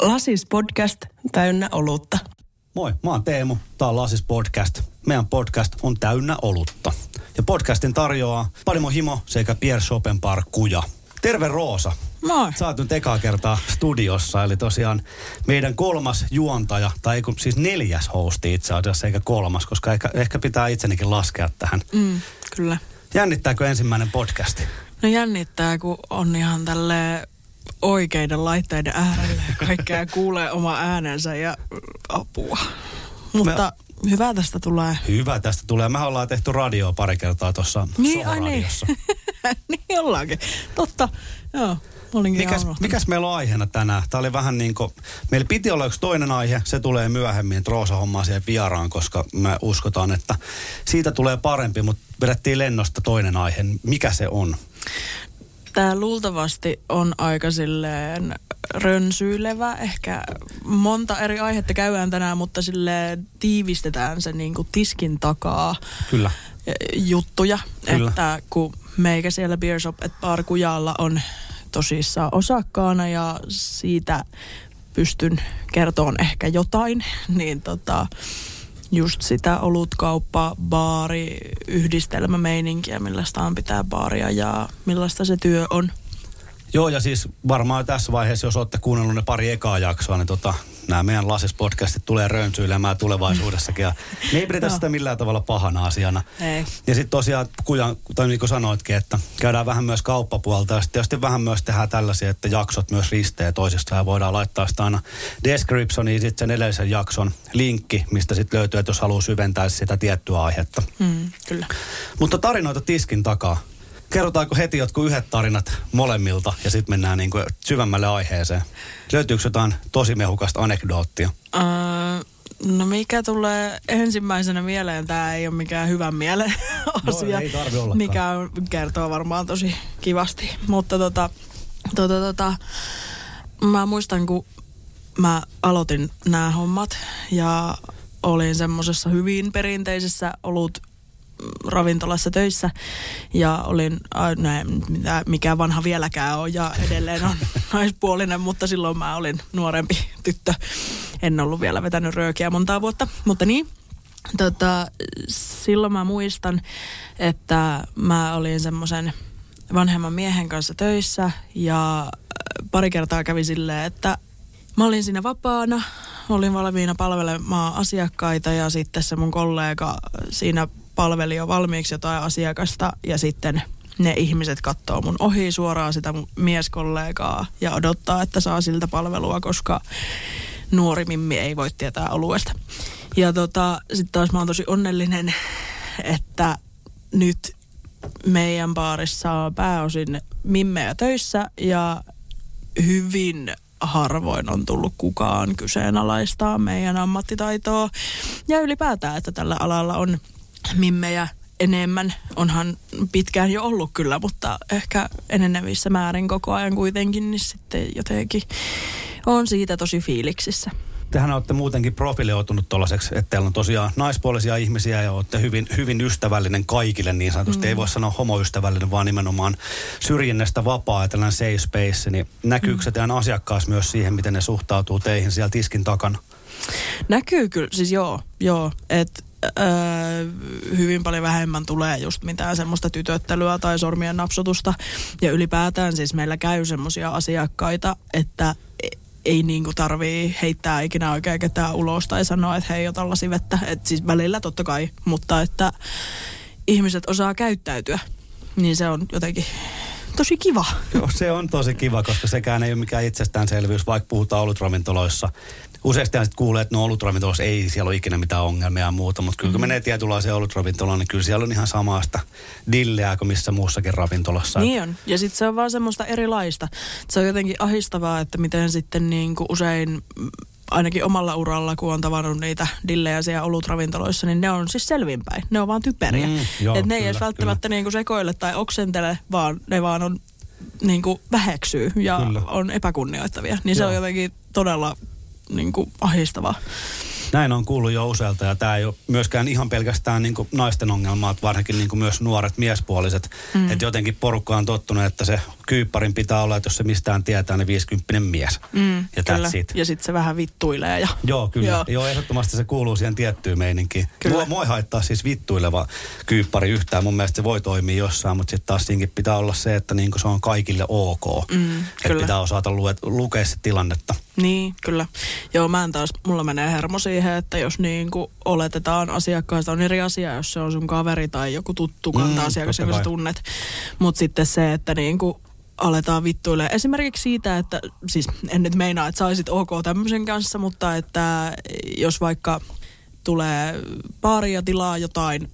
Lasis podcast täynnä olutta. Moi, mä oon Teemu. Tää on Lasis Podcast. Meidän podcast on täynnä olutta. Ja podcastin tarjoaa Panimo Himo sekä Pierre Schopenpar Kuja. Terve Roosa. Moi. Sä oot nyt ekaa kertaa studiossa, eli tosiaan meidän kolmas juontaja, tai ei kun, siis neljäs hosti itse asiassa, eikä kolmas, koska ehkä, ehkä pitää itsenikin laskea tähän. Mm, kyllä. Jännittääkö ensimmäinen podcasti? No jännittää, kun on ihan tälle oikeiden laitteiden äärellä ja kaikkea kuulee oma äänensä ja apua. Mutta Me... hyvä tästä tulee. Hyvä tästä tulee. Me ollaan tehty radioa pari kertaa tuossa niin, ai niin. niin ollaankin. Totta, joo. Mikäs, mikäs meillä on aiheena tänään? Tämä oli vähän niin kuin, meillä piti olla yksi toinen aihe, se tulee myöhemmin, Roosa hommaa siihen vieraan, koska me uskotaan, että siitä tulee parempi, mutta vedettiin lennosta toinen aihe. Mikä se on? Tämä luultavasti on aika silleen rönsyilevä. Ehkä monta eri aihetta käydään tänään, mutta sille tiivistetään se niin kuin tiskin takaa Kyllä. juttuja. Kyllä. Että kun meikä siellä Beer Shop et Bar Kujalla on tosissaan osakkaana ja siitä pystyn kertoon ehkä jotain, niin tota, just sitä olutkauppa, baari, yhdistelmämeininkiä, millaista on pitää baaria ja millaista se työ on. Joo, ja siis varmaan tässä vaiheessa, jos olette kuunnellut ne pari ekaa jaksoa, niin tota, nämä meidän Lasis-podcastit tulee rönsyilemään tulevaisuudessakin. Ja me ei pidetä no. sitä millään tavalla pahana asiana. Ei. Ja sitten tosiaan, kujan, tai niin kuin sanoitkin, että käydään vähän myös kauppapuolta. Ja sitten tietysti vähän myös tehdään tällaisia, että jaksot myös risteä toisistaan. Ja voidaan laittaa sitä aina descriptioniin sitten sen edellisen jakson linkki, mistä sitten löytyy, että jos haluaa syventää sitä tiettyä aihetta. Mm, kyllä. Mutta tarinoita tiskin takaa kerrotaanko heti jotkut yhdet tarinat molemmilta ja sitten mennään niin kuin syvemmälle aiheeseen? Löytyykö jotain tosi mehukasta anekdoottia? Uh, no mikä tulee ensimmäisenä mieleen, tämä ei ole mikään hyvän mielen asia, no, mikä kertoo varmaan tosi kivasti. Mutta tota, tota, tota, mä muistan, kun mä aloitin nämä hommat ja olin semmoisessa hyvin perinteisessä olut ravintolassa töissä ja olin, näin, mitä, mikä vanha vieläkään on ja edelleen on naispuolinen, mutta silloin mä olin nuorempi tyttö. En ollut vielä vetänyt röökiä montaa vuotta, mutta niin. Tota, silloin mä muistan, että mä olin semmoisen vanhemman miehen kanssa töissä ja äh, pari kertaa kävi silleen, että mä olin siinä vapaana, olin valmiina palvelemaan asiakkaita ja sitten se mun kollega siinä palveli jo valmiiksi jotain asiakasta ja sitten ne ihmiset katsoo mun ohi suoraan sitä mun mieskollegaa ja odottaa, että saa siltä palvelua, koska nuori mimmi ei voi tietää oluesta. Ja tota, sitten taas mä oon tosi onnellinen, että nyt meidän baarissa on pääosin mimmejä töissä ja hyvin harvoin on tullut kukaan kyseenalaistaa meidän ammattitaitoa. Ja ylipäätään, että tällä alalla on mimmejä enemmän. Onhan pitkään jo ollut kyllä, mutta ehkä enenevissä määrin koko ajan kuitenkin, niin sitten jotenkin on siitä tosi fiiliksissä. Tehän olette muutenkin profiloitunut tuollaiseksi, että teillä on tosiaan naispuolisia ihmisiä ja olette hyvin, hyvin ystävällinen kaikille niin sanotusti. Mm. Ei voi sanoa homoystävällinen, vaan nimenomaan syrjinnästä vapaa, tällainen safe space. Niin näkyykö mm. se teidän asiakkaas myös siihen, miten ne suhtautuu teihin siellä tiskin takana? Näkyy kyllä, siis joo, joo. Että öö, hyvin paljon vähemmän tulee just mitään semmoista tytöttelyä tai sormien napsutusta. Ja ylipäätään siis meillä käy semmoisia asiakkaita, että ei niinku tarvii heittää ikinä oikein ketään ulos tai sanoa, että hei, ota vettä. Et siis välillä totta kai, mutta että ihmiset osaa käyttäytyä, niin se on jotenkin tosi kiva. Joo, se on tosi kiva, koska sekään ei ole mikään itsestäänselvyys, vaikka puhutaan olutravintoloissa useasti sitten kuulee, että no olutravintolassa ei siellä ole ikinä mitään ongelmia ja muuta, mutta kyllä mm. kun menee tietynlaiseen olutravintolaan, niin kyllä siellä on ihan samasta dilleä kuin missä muussakin ravintolassa. Niin on. Ja sitten se on vaan semmoista erilaista. Se on jotenkin ahistavaa, että miten sitten niin kuin usein ainakin omalla uralla, kun on tavannut niitä dillejä siellä olutravintoloissa, niin ne on siis selvinpäin. Ne on vaan typeriä. Mm, joo, Et ne ei edes välttämättä niin kuin sekoile tai oksentele, vaan ne vaan on niin kuin väheksyy ja kyllä. on epäkunnioittavia. Niin joo. se on jotenkin todella niin kuin ahistavaa. Näin on kuullut jo usealta ja tämä ei ole myöskään ihan pelkästään niin kuin naisten ongelmaa, että varsinkin niin kuin myös nuoret miespuoliset. Mm. Että jotenkin porukka on tottunut, että se kyypparin pitää olla, että jos se mistään tietää, niin 50 mies. Mm, ja kyllä. It. Ja sitten se vähän vittuilee. Ja... Joo, kyllä. Joo. Joo, ehdottomasti se kuuluu siihen tiettyyn meininkiin. Kyllä. Mua, mua ei haittaa siis vittuileva kyyppari yhtään. Mun mielestä se voi toimia jossain, mutta sitten taas siinkin pitää olla se, että niin se on kaikille ok. Mm, että pitää osata lue, lukea se tilannetta. Niin, kyllä. Joo, mä en taas, mulla menee hermo siihen, että jos niin kuin oletetaan asiakkaista on eri asia, jos se on sun kaveri tai joku tuttu mm, asiakas, jonka sä tunnet. Mutta sitten se, että niin kuin aletaan vittuille. Esimerkiksi siitä, että siis en nyt meinaa, että saisit ok tämmöisen kanssa, mutta että jos vaikka tulee pari ja tilaa jotain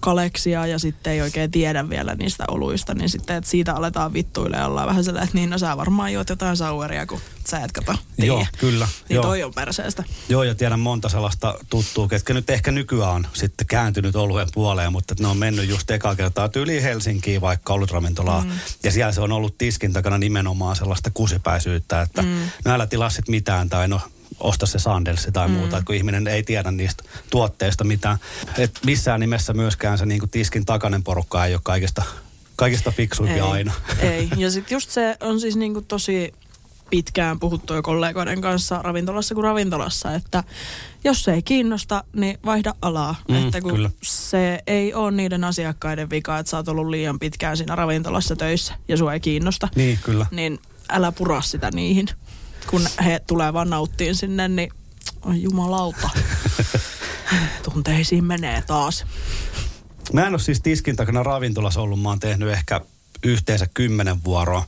kaleksia ja sitten ei oikein tiedä vielä niistä oluista, niin sitten että siitä aletaan vittuille ja ollaan vähän sellainen, että niin no sä varmaan juot jotain saueria, kun sä et kato tiedä. Joo, kyllä. Niin joo. toi on perseestä. Joo, ja tiedän monta sellaista tuttua, ketkä nyt ehkä nykyään on sitten kääntynyt oluen puoleen, mutta ne on mennyt just eka kertaa tyyliin Helsinkiin vaikka olutravintolaan. Mm. Ja siellä se on ollut tiskin takana nimenomaan sellaista kusipäisyyttä, että mm. no älä tilaa mitään tai no osta se Sandelsi tai mm. muuta, kun ihminen ei tiedä niistä tuotteista mitään. Et missään nimessä myöskään se niin tiskin takainen porukka ei ole kaikista, kaikista fiksuimpi aina. Ei, ja sitten just se on siis niin kuin tosi pitkään puhuttu jo kollegoiden kanssa ravintolassa kuin ravintolassa, että jos se ei kiinnosta, niin vaihda alaa. Mm, että kun kyllä. se ei ole niiden asiakkaiden vika, että sä oot ollut liian pitkään siinä ravintolassa töissä ja sua ei kiinnosta. Niin, kyllä. Niin älä pura sitä niihin kun he tulee vaan nauttiin sinne, niin oi jumalauta. Tunteisiin menee taas. Mä en ole siis tiskin takana ravintolassa ollut. Mä oon tehnyt ehkä yhteensä kymmenen vuoroa.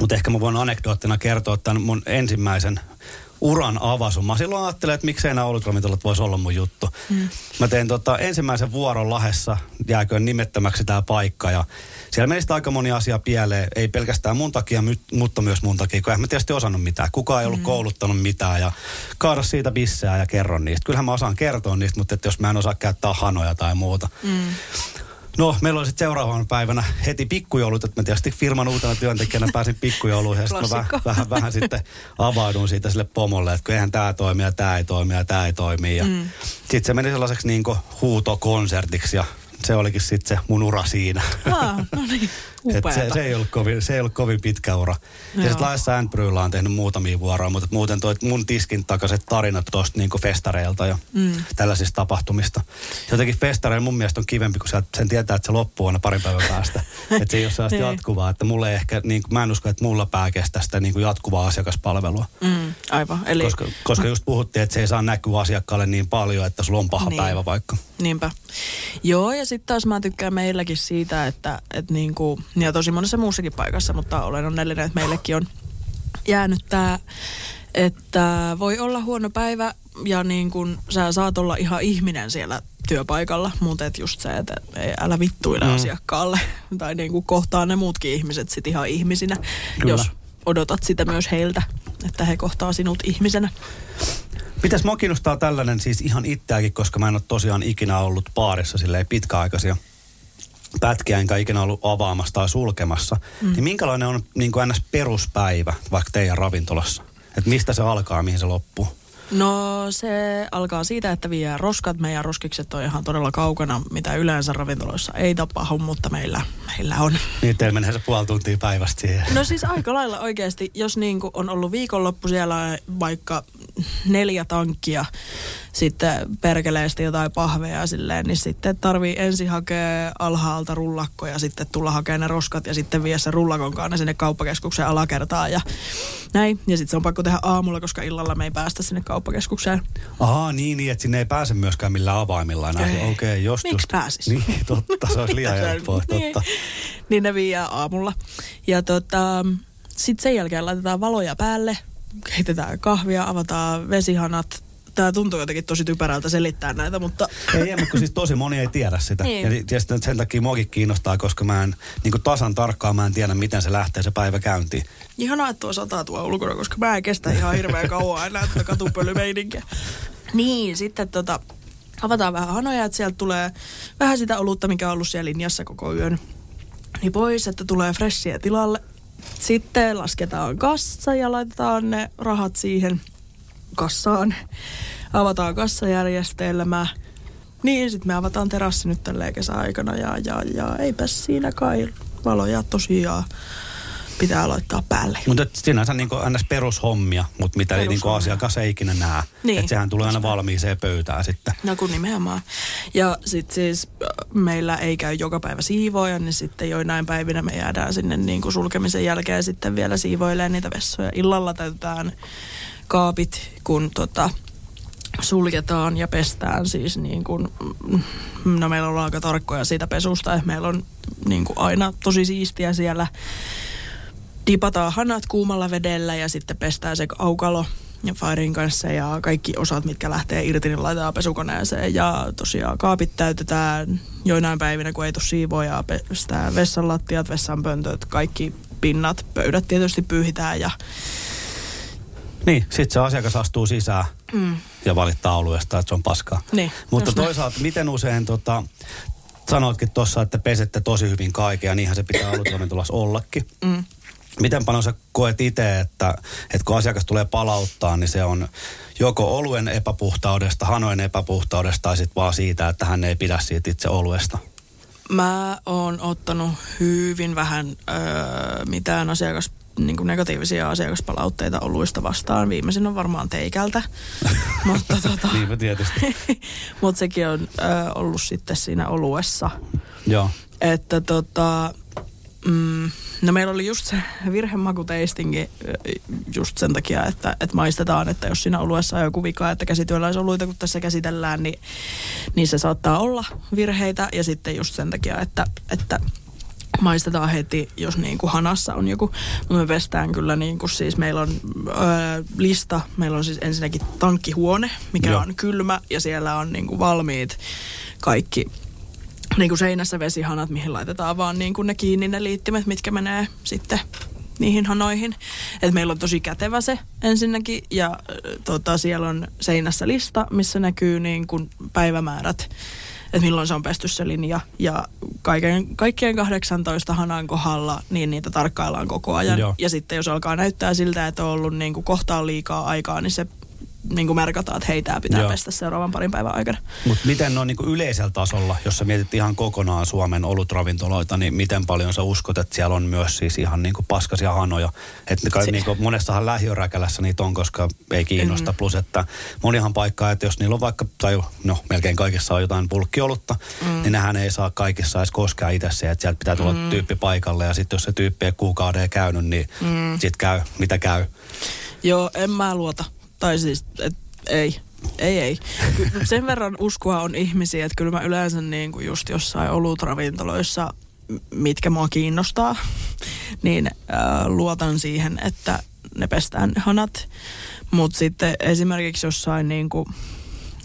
Mutta ehkä mä voin anekdoottina kertoa tämän mun ensimmäisen uran avasun. Mä silloin ajattelin, että miksei nämä olutravintolat voisi olla mun juttu. Mm. Mä tein tota, ensimmäisen vuoron Lahessa, jääköön nimettömäksi tämä paikka. Ja siellä meni aika moni asia pieleen, ei pelkästään mun takia, mutta myös mun takia, kun en mä tietysti osannut mitään. Kukaan ei ollut mm. kouluttanut mitään ja kaada siitä bissää ja kerron niistä. Kyllähän mä osaan kertoa niistä, mutta että jos mä en osaa käyttää hanoja tai muuta. Mm. No, meillä oli sitten seuraavana päivänä heti pikkujoulut, että mä tietysti firman uutena työntekijänä pääsin pikkujouluihin ja sitten mä vähän, vähän, vähän sitten avaudun siitä sille pomolle, että eihän tämä toimi ja tämä ei toimi ja tämä ei toimi. Ja mm. sitten se meni sellaiseksi niin huutokonsertiksi ja se olikin sitten se mun ura siinä. Ah, no niin. Et se, se, ei ollut kovin, se ei ollut kovin pitkä ura. Joo. Ja sitten Laissa Andbrewlla on tehnyt muutamia vuoroja, mutta muuten toi mun tiskin takaiset tarinat tuosta niinku festareilta ja mm. tällaisista tapahtumista. Jotenkin festareilla mun mielestä on kivempi, kun sen tietää, että se loppuu aina parin päivän päästä. että se ei ole sellaista niin. jatkuvaa. Että mulle ehkä, niin mä en usko, että mulla pää kestää sitä niin kuin jatkuvaa asiakaspalvelua. Mm, aivan. Eli... Koska, koska just puhuttiin, että se ei saa näkyä asiakkaalle niin paljon, että sulla on paha niin. päivä vaikka. Niinpä. Joo, ja sitten taas mä tykkään meilläkin siitä, että, että niin kuin, ja tosi monessa muussakin paikassa, mutta olen onnellinen, että meillekin on jäänyt tämä, että voi olla huono päivä ja niin kuin sä saat olla ihan ihminen siellä työpaikalla, mutta et just se, että ei, älä vittuile mm. asiakkaalle tai niin kuin kohtaa ne muutkin ihmiset sit ihan ihmisinä, Kyllä. jos odotat sitä myös heiltä, että he kohtaa sinut ihmisenä. Pitäis mua kiinnostaa tällainen siis ihan itseäkin, koska mä en ole tosiaan ikinä ollut baarissa silleen pitkäaikaisia pätkiä, enkä ikinä ollut avaamassa tai sulkemassa. Mm. Niin minkälainen on niin kuin ns. peruspäivä vaikka teidän ravintolassa? Että mistä se alkaa, mihin se loppuu? No se alkaa siitä, että vie roskat. Meidän roskikset on ihan todella kaukana, mitä yleensä ravintoloissa ei tapahdu, mutta meillä, meillä on. Niin teillä menee se puoli tuntia päivästä siihen. No siis aika lailla oikeasti, jos niin kuin on ollut viikonloppu siellä vaikka neljä tankkia, sitten perkeleesti jotain pahveja silleen, niin sitten tarvii ensin hakea alhaalta rullakko ja sitten tulla hakemaan ne roskat ja sitten vie se rullakon kanssa sinne kauppakeskuksen alakertaan ja näin. Ja sitten se on pakko tehdä aamulla, koska illalla me ei päästä sinne kauppakeskukseen. Ahaa, niin, niin, että sinne ei pääse myöskään millään avaimilla enää. Okei, okay, jos Miksi pääsis? Niin, totta, se olisi liian helppoa, niin. totta. niin ne viiää aamulla. Ja tota, sitten sen jälkeen laitetaan valoja päälle, keitetään kahvia, avataan vesihanat, tämä tuntuu jotenkin tosi typerältä selittää näitä, mutta... Ei, ei mutta siis tosi moni ei tiedä sitä. Niin. Ja, ja sen takia muakin kiinnostaa, koska mä en niin tasan tarkkaan mä en tiedä, miten se lähtee se päivä käyntiin. Ihanaa, että tuo sataa tuo ulkona, koska mä en kestä ihan hirveän kauan enää tätä katupölymeininkiä. Niin, sitten tota, avataan vähän hanoja, että sieltä tulee vähän sitä olutta, mikä on ollut siellä linjassa koko yön. Niin pois, että tulee fressiä tilalle. Sitten lasketaan kassa ja laitetaan ne rahat siihen – kassaan. avataan kassajärjestelmä. Niin, sitten me avataan terassi nyt tälleen kesäaikana ja, ja, ja eipä siinä kai valoja tosiaan pitää laittaa päälle. Mutta sinänsä niin ns. perushommia, mutta mitä ei niin asiakas ei ikinä näe. Niin. Että sehän tulee aina valmiiseen pöytään sitten. No kun nimenomaan. Ja sitten siis äh, meillä ei käy joka päivä siivoja, niin sitten joinain päivinä me jäädään sinne niin kuin sulkemisen jälkeen sitten vielä siivoilemaan niitä vessoja. Illalla täytetään kaapit, kun tota, suljetaan ja pestään siis niin kuin, mm, no meillä on aika tarkkoja siitä pesusta, että meillä on niin kuin aina tosi siistiä siellä dipataan hanat kuumalla vedellä ja sitten pestään se aukalo ja Firein kanssa ja kaikki osat, mitkä lähtee irti, niin laitetaan pesukoneeseen. Ja tosiaan kaapit täytetään joinain päivinä, kun ei tule siivoja, pestään vessan lattiat, vessan pöntöt, kaikki pinnat, pöydät tietysti pyyhitään ja niin, sitten se asiakas astuu sisään mm. ja valittaa oluesta, että se on paskaa. Niin, Mutta toisaalta, miten usein tota, sanoitkin tuossa, että pesette tosi hyvin kaiken ja niinhän se pitää alutoimintolassa ollakin. Mm. Miten paljon sä koet itse, että, että kun asiakas tulee palauttaa, niin se on joko oluen epäpuhtaudesta, hanojen epäpuhtaudesta tai sitten vaan siitä, että hän ei pidä siitä itse oluesta? Mä oon ottanut hyvin vähän öö, mitään asiakas, niin kuin negatiivisia asiakaspalautteita oluista vastaan. Viimeisin on varmaan teikältä. mutta tota, Niinpä tietysti. mutta sekin on öö, ollut sitten siinä oluessa. Joo. Että tota, mm, No meillä oli just se virhemakuteistingi just sen takia, että, että maistetaan, että jos siinä oluessa on joku vika, että käsityöläisoluita kun tässä käsitellään, niin, niin se saattaa olla virheitä. Ja sitten just sen takia, että, että maistetaan heti, jos niin kuin hanassa on joku. Me pestään kyllä niin kuin siis meillä on öö, lista, meillä on siis ensinnäkin tankkihuone, mikä Joo. on kylmä ja siellä on niin kuin valmiit kaikki niin kuin seinässä vesihanat, mihin laitetaan vaan niin kuin ne kiinni ne liittimet, mitkä menee sitten niihin hanoihin. Et meillä on tosi kätevä se ensinnäkin ja tota, siellä on seinässä lista, missä näkyy niin kuin päivämäärät, että milloin se on pesty se linja. Ja kaiken, kaikkien 18 hanan kohdalla niin niitä tarkkaillaan koko ajan. Joo. Ja sitten jos alkaa näyttää siltä, että on ollut niin kuin kohtaan liikaa aikaa, niin se niin kuin merkataan, että hei, tämä pitää Joo. pestä seuraavan parin päivän aikana. Mutta miten on niin kuin yleisellä tasolla, jos sä mietit ihan kokonaan Suomen olutravintoloita, niin miten paljon sä uskot, että siellä on myös siis ihan niin kuin paskasia hanoja? Että kai, niin kuin monessahan lähiöräkälässä niitä on, koska ei kiinnosta. Mm. Plus, että monihan paikkaa, että jos niillä on vaikka, tai no melkein kaikissa on jotain pulkkiolutta, mm. niin nehän ei saa kaikissa edes koskaan itse se, että sieltä pitää tulla mm. tyyppi paikalle. Ja sitten jos se tyyppi ei kuukauden käynyt, niin mm. sitten käy, mitä käy. Joo, en mä luota tai siis, et, ei. Ei, ei. Sen verran uskoa on ihmisiä, että kyllä mä yleensä niin kuin just jossain olutravintoloissa, mitkä mua kiinnostaa, niin äh, luotan siihen, että ne pestään ne hanat. Mutta sitten esimerkiksi jossain niin kuin,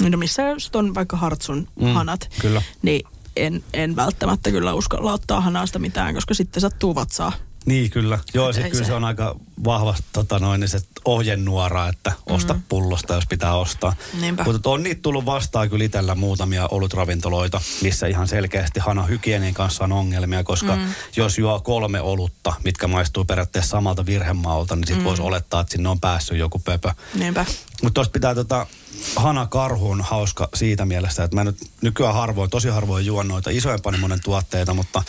no missä just on vaikka Hartsun mm, hanat, kyllä. niin en, en välttämättä kyllä uskalla ottaa hanasta mitään, koska sitten sattuu vatsaa. Niin, kyllä. Joo, se, kyllä se... on aika vahva tota noin, se ohjenuora, että osta mm. pullosta, jos pitää ostaa. Niinpä. Mutta on niitä tullut vastaan kyllä itsellä muutamia olutravintoloita, missä ihan selkeästi hana hygienien kanssa on ongelmia, koska mm. jos juo kolme olutta, mitkä maistuu periaatteessa samalta virhemaalta, niin sitten mm. voisi olettaa, että sinne on päässyt joku pöpö. Niinpä. Mutta tuosta pitää tota, Hana Karhu on hauska siitä mielessä, että mä nyt nykyään harvoin, tosi harvoin juon noita isojen panimonen tuotteita, mutta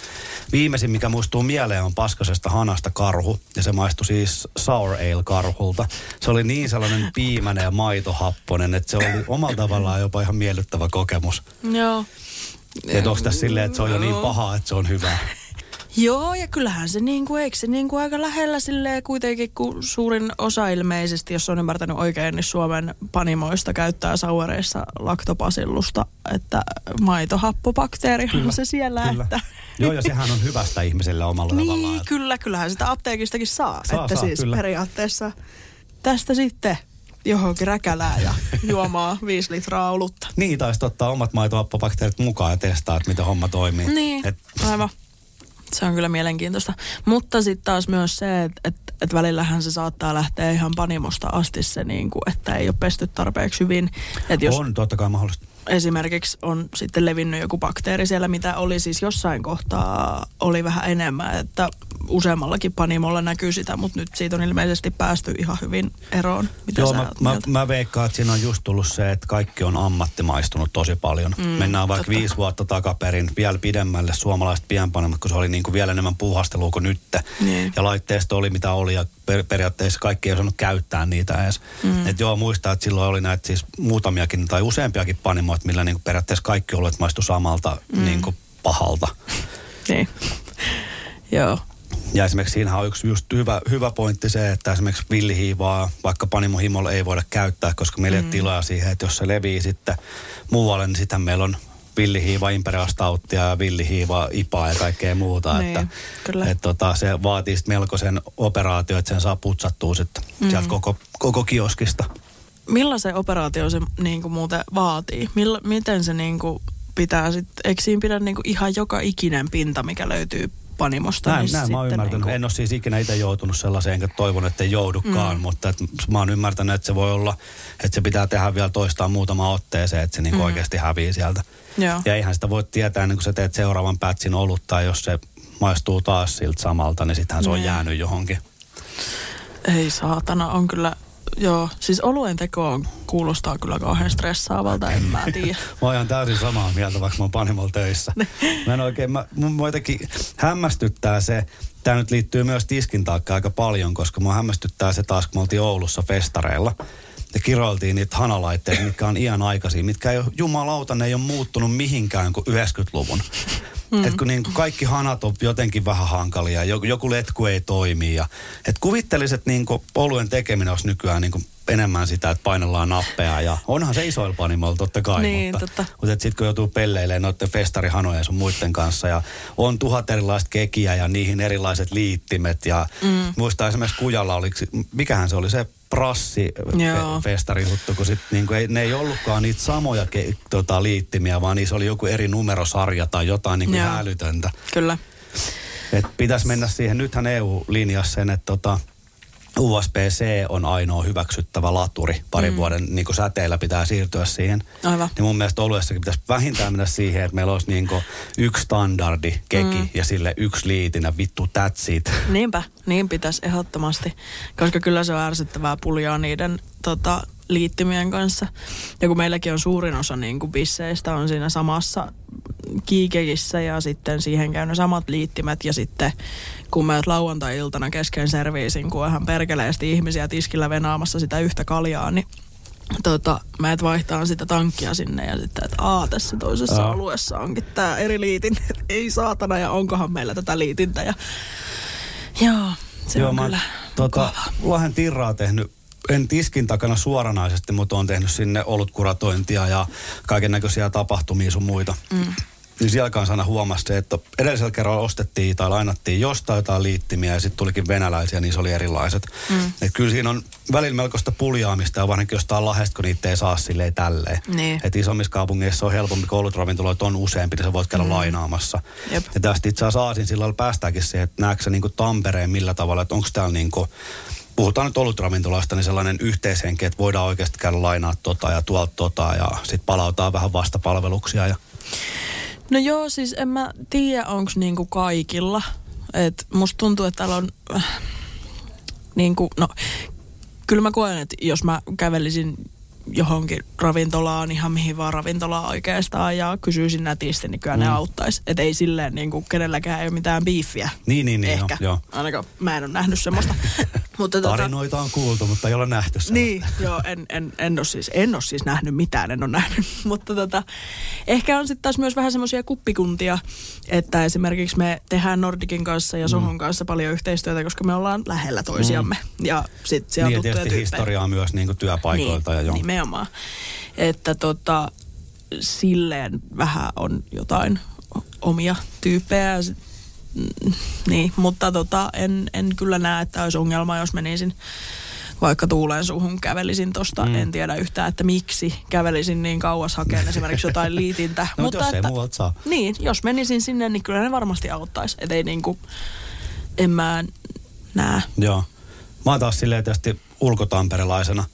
viimeisin, mikä muistuu mieleen, on paskasesta Hanasta Karhu. Ja se maistui siis Sour Ale Karhulta. Se oli niin sellainen piimäinen ja maitohapponen, että se oli omalla tavallaan jopa ihan miellyttävä kokemus. Joo. Että onko tässä silleen, että se on jo niin paha, että se on hyvä? Joo, ja kyllähän se, niin kuin, eikö se niin kuin aika lähellä silleen kuitenkin, kun suurin osa ilmeisesti, jos on ymmärtänyt oikein, niin Suomen panimoista käyttää sauereissa laktopasillusta, että maitohappobakteeri on se siellä. Kyllä. Että... Joo, ja sehän on hyvästä ihmiselle omalla niin, tavallaan. Niin, kyllä, kyllähän sitä apteekistakin saa. saa että saa, siis kyllä. periaatteessa tästä sitten johonkin räkälää ja juomaa viisi litraa olutta. Niin, taisi ottaa omat maitohappobakteerit mukaan ja testaa, että miten homma toimii. Niin, Et... aivan. Se on kyllä mielenkiintoista. Mutta sitten taas myös se, että et, et välillähän se saattaa lähteä ihan panimosta asti se, niin kuin, että ei ole pesty tarpeeksi hyvin. Et jos on, totta kai mahdollista. Esimerkiksi on sitten levinnyt joku bakteeri siellä, mitä oli siis jossain kohtaa, oli vähän enemmän. Että useammallakin panimolla näkyy sitä, mutta nyt siitä on ilmeisesti päästy ihan hyvin eroon. Mitä Joo, mä, mä, mä veikkaan, että siinä on just tullut se, että kaikki on ammattimaistunut tosi paljon. Mm, Mennään vaikka totta. viisi vuotta takaperin vielä pidemmälle suomalaiset pienpanemat, kun se oli niin kuin vielä enemmän puuhastelua kuin nyt. Niin. Ja laitteisto oli mitä oli ja per, periaatteessa kaikki ei osannut käyttää niitä edes. Mm. Et joo, muistaa, että silloin oli näitä siis muutamiakin tai useampiakin panimoita, millä niin kuin periaatteessa kaikki oluet maistu samalta mm. niin kuin pahalta. Niin. Joo. Ja esimerkiksi siinä on yksi just hyvä, hyvä pointti se, että esimerkiksi villihiivaa vaikka panimohimolla ei voida käyttää, koska meillä ei Mm. ole tilaa siihen, että jos se levii sitten muualle, niin sitten meillä on villihiiva Imperial Stouttia ja villihiiva IPA ja kaikkea muuta. Niin, että, kyllä. että tota, se vaatii sitten melkoisen operaatio, että sen saa putsattua sitten mm. sieltä koko, koko kioskista. Millaisen operaatio se niin kuin muuten vaatii? Milla, miten se niin kuin pitää sitten, eikö siinä pidä niin kuin ihan joka ikinen pinta, mikä löytyy panimosta? Näin, niin näin mä oon ymmärtänyt. Niin kuin, En ole siis ikinä itse joutunut sellaiseen, enkä toivon, että ei joudukaan, mm. mutta et mä oon ymmärtänyt, että se voi olla, että se pitää tehdä vielä toistaan muutama otteeseen, että se niinku mm. oikeasti hävii sieltä. Joo. Ja eihän sitä voi tietää ennen kuin sä teet seuraavan pätsin olutta, jos se maistuu taas siltä samalta, niin sittenhän se on Niin. jäänyt johonkin. Ei saatana, on kyllä, joo. Siis oluen teko on, kuulostaa kyllä kauhean stressaavalta, en mä tiedä. Mä oon ihan täysin samaa mieltä, vaikka mä oon panimolla töissä. Mä en oikein, mä, mun jotenkin hämmästyttää se, tämä nyt liittyy myös tiskin taakka aika paljon, koska mua hämmästyttää se taas, kun me oltiin Oulussa festareilla. Ja kiroiltiin niitä hanalaitteita, mitkä on iän aikaisia, mitkä ei ole, jumalauta, ne ei ole muuttunut mihinkään kuin 90-luvun. Mm. Et kun niin kuin kaikki hanat on jotenkin vähän hankalia, joku, joku letku ei toimi. Ja, et kuvittelisi, että niin kuin oluen tekeminen olisi nykyään niin kuin enemmän sitä, että painellaan nappeja. Ja onhan se isoilla panimoilla totta kai, Niin, mutta, totta. mutta sitten kun joutuu pelleilemään noiden festarihanojen sun muiden kanssa ja on tuhat erilaista kekiä ja niihin erilaiset liittimet ja mm. muistaa esimerkiksi Kujalla oli, mikähän se oli se prassi Joo. fe, festarihuttu, kun sit niinku ei, ne ei ollutkaan niitä samoja ke, tota, liittimiä, vaan niissä oli joku eri numerosarja tai jotain Joo. hälytöntä. kyllä. Et pitäisi mennä siihen, nythän EU linjasi sen, että tota, USB-C on ainoa hyväksyttävä laturi. Parin mm. vuoden niin kuin säteillä pitää siirtyä siihen. Aivan. Niin mun mielestä oluessakin pitäisi vähintään mennä siihen, että meillä olisi niin kuin yksi standardi keki mm. ja sille yksi liitinä vittu that's it. Niinpä, niin pitäisi ehdottomasti, koska kyllä se on ärsyttävää puljaa niiden tota, liittymien kanssa. Ja kun meilläkin on suurin osa niin kuin bisseistä on siinä samassa kiikekissä ja sitten siihen käy ne samat liittimet ja sitten kun mä lauantai-iltana kesken serviisin, kun on ihan perkeleesti ihmisiä tiskillä venaamassa sitä yhtä kaljaa, niin tota, mä et vaihtaa sitä tankkia sinne ja sitten, että aa, tässä toisessa Aa. alueessa onkin tää eri liitin. Ei saatana ja onkohan meillä tätä liitintä ja Joo, se Joo, on mä, kyllä tota, Tirraa tehnyt, en tiskin takana suoranaisesti, mutta on tehnyt sinne olutkuratointia ja kaiken näköisiä tapahtumia sun muita. Mm. Niin siellä kanssa aina huomasi se, että edellisellä kerralla ostettiin tai lainattiin jostain jotain liittimiä ja sitten tulikin venäläisiä, niin se oli erilaiset. Mm. Et kyllä siinä on välillä melkoista puljaamista ja varsinkin jostain lahesta, kun niitä ei saa silleen tälleen. Niin. Et isommissa kaupungeissa on helpompi, kun olutravintoloita on useampi, niin sä voit käydä mm. lainaamassa. Jep. Ja tästä itse asiassa Aasin sillä päästäänkin siihen, että näetkö sä niin Tampereen millä tavalla, että onko täällä niin kuin, puhutaan nyt olutravintolasta, niin sellainen yhteishenki, että voidaan oikeasti käydä lainaa tota ja tuolta tota ja sitten palautaa vähän vastapalveluksia. Ja, No joo, siis en mä tiedä, onko niinku kaikilla. Et musta tuntuu, että täällä on äh, niinku, no kyllä mä koen, että jos mä kävelisin johonkin ravintolaan, ihan mihin vaan ravintolaan oikeastaan ja kysyisin nätisti, niin kyllä mm. ne auttaisi. Että ei silleen niin kuin kenelläkään ei ole mitään biiffiä. niin, niin, niin. Ehkä. Joo, joo. Ainakaan mä en ole nähnyt semmoista. Mutta tota, Tarinoita on kuultu, mutta ei ole nähty sellaista. niin, joo, en, en, en, ole siis, en ole siis nähnyt mitään, en ole nähnyt. Mutta tota, ehkä on sitten taas myös vähän semmoisia kuppikuntia, että esimerkiksi me tehdään Nordikin kanssa ja Sohon kanssa paljon yhteistyötä, koska me ollaan lähellä toisiamme. Ja sitten siellä Niin, on tietysti tyyppejä. historiaa myös niin kuin työpaikoilta. Niin, ja nimenomaan. Että tota, silleen vähän on jotain omia tyyppejä. sit- mm, Niin, mutta tota, en, en kyllä näe, että olisi ongelma, jos menisin vaikka tuulen suhun kävelisin tosta. Mm. En tiedä yhtään, että miksi kävelisin niin kauas hakemaan esimerkiksi jotain liitintä. No, mutta jos ei että, muualta saa. Niin, jos menisin sinne, niin kyllä ne varmasti auttaisi. Et ei niinku, en mä näe. Joo. Mä oon taas silleen tietysti ulkotamperelaisena,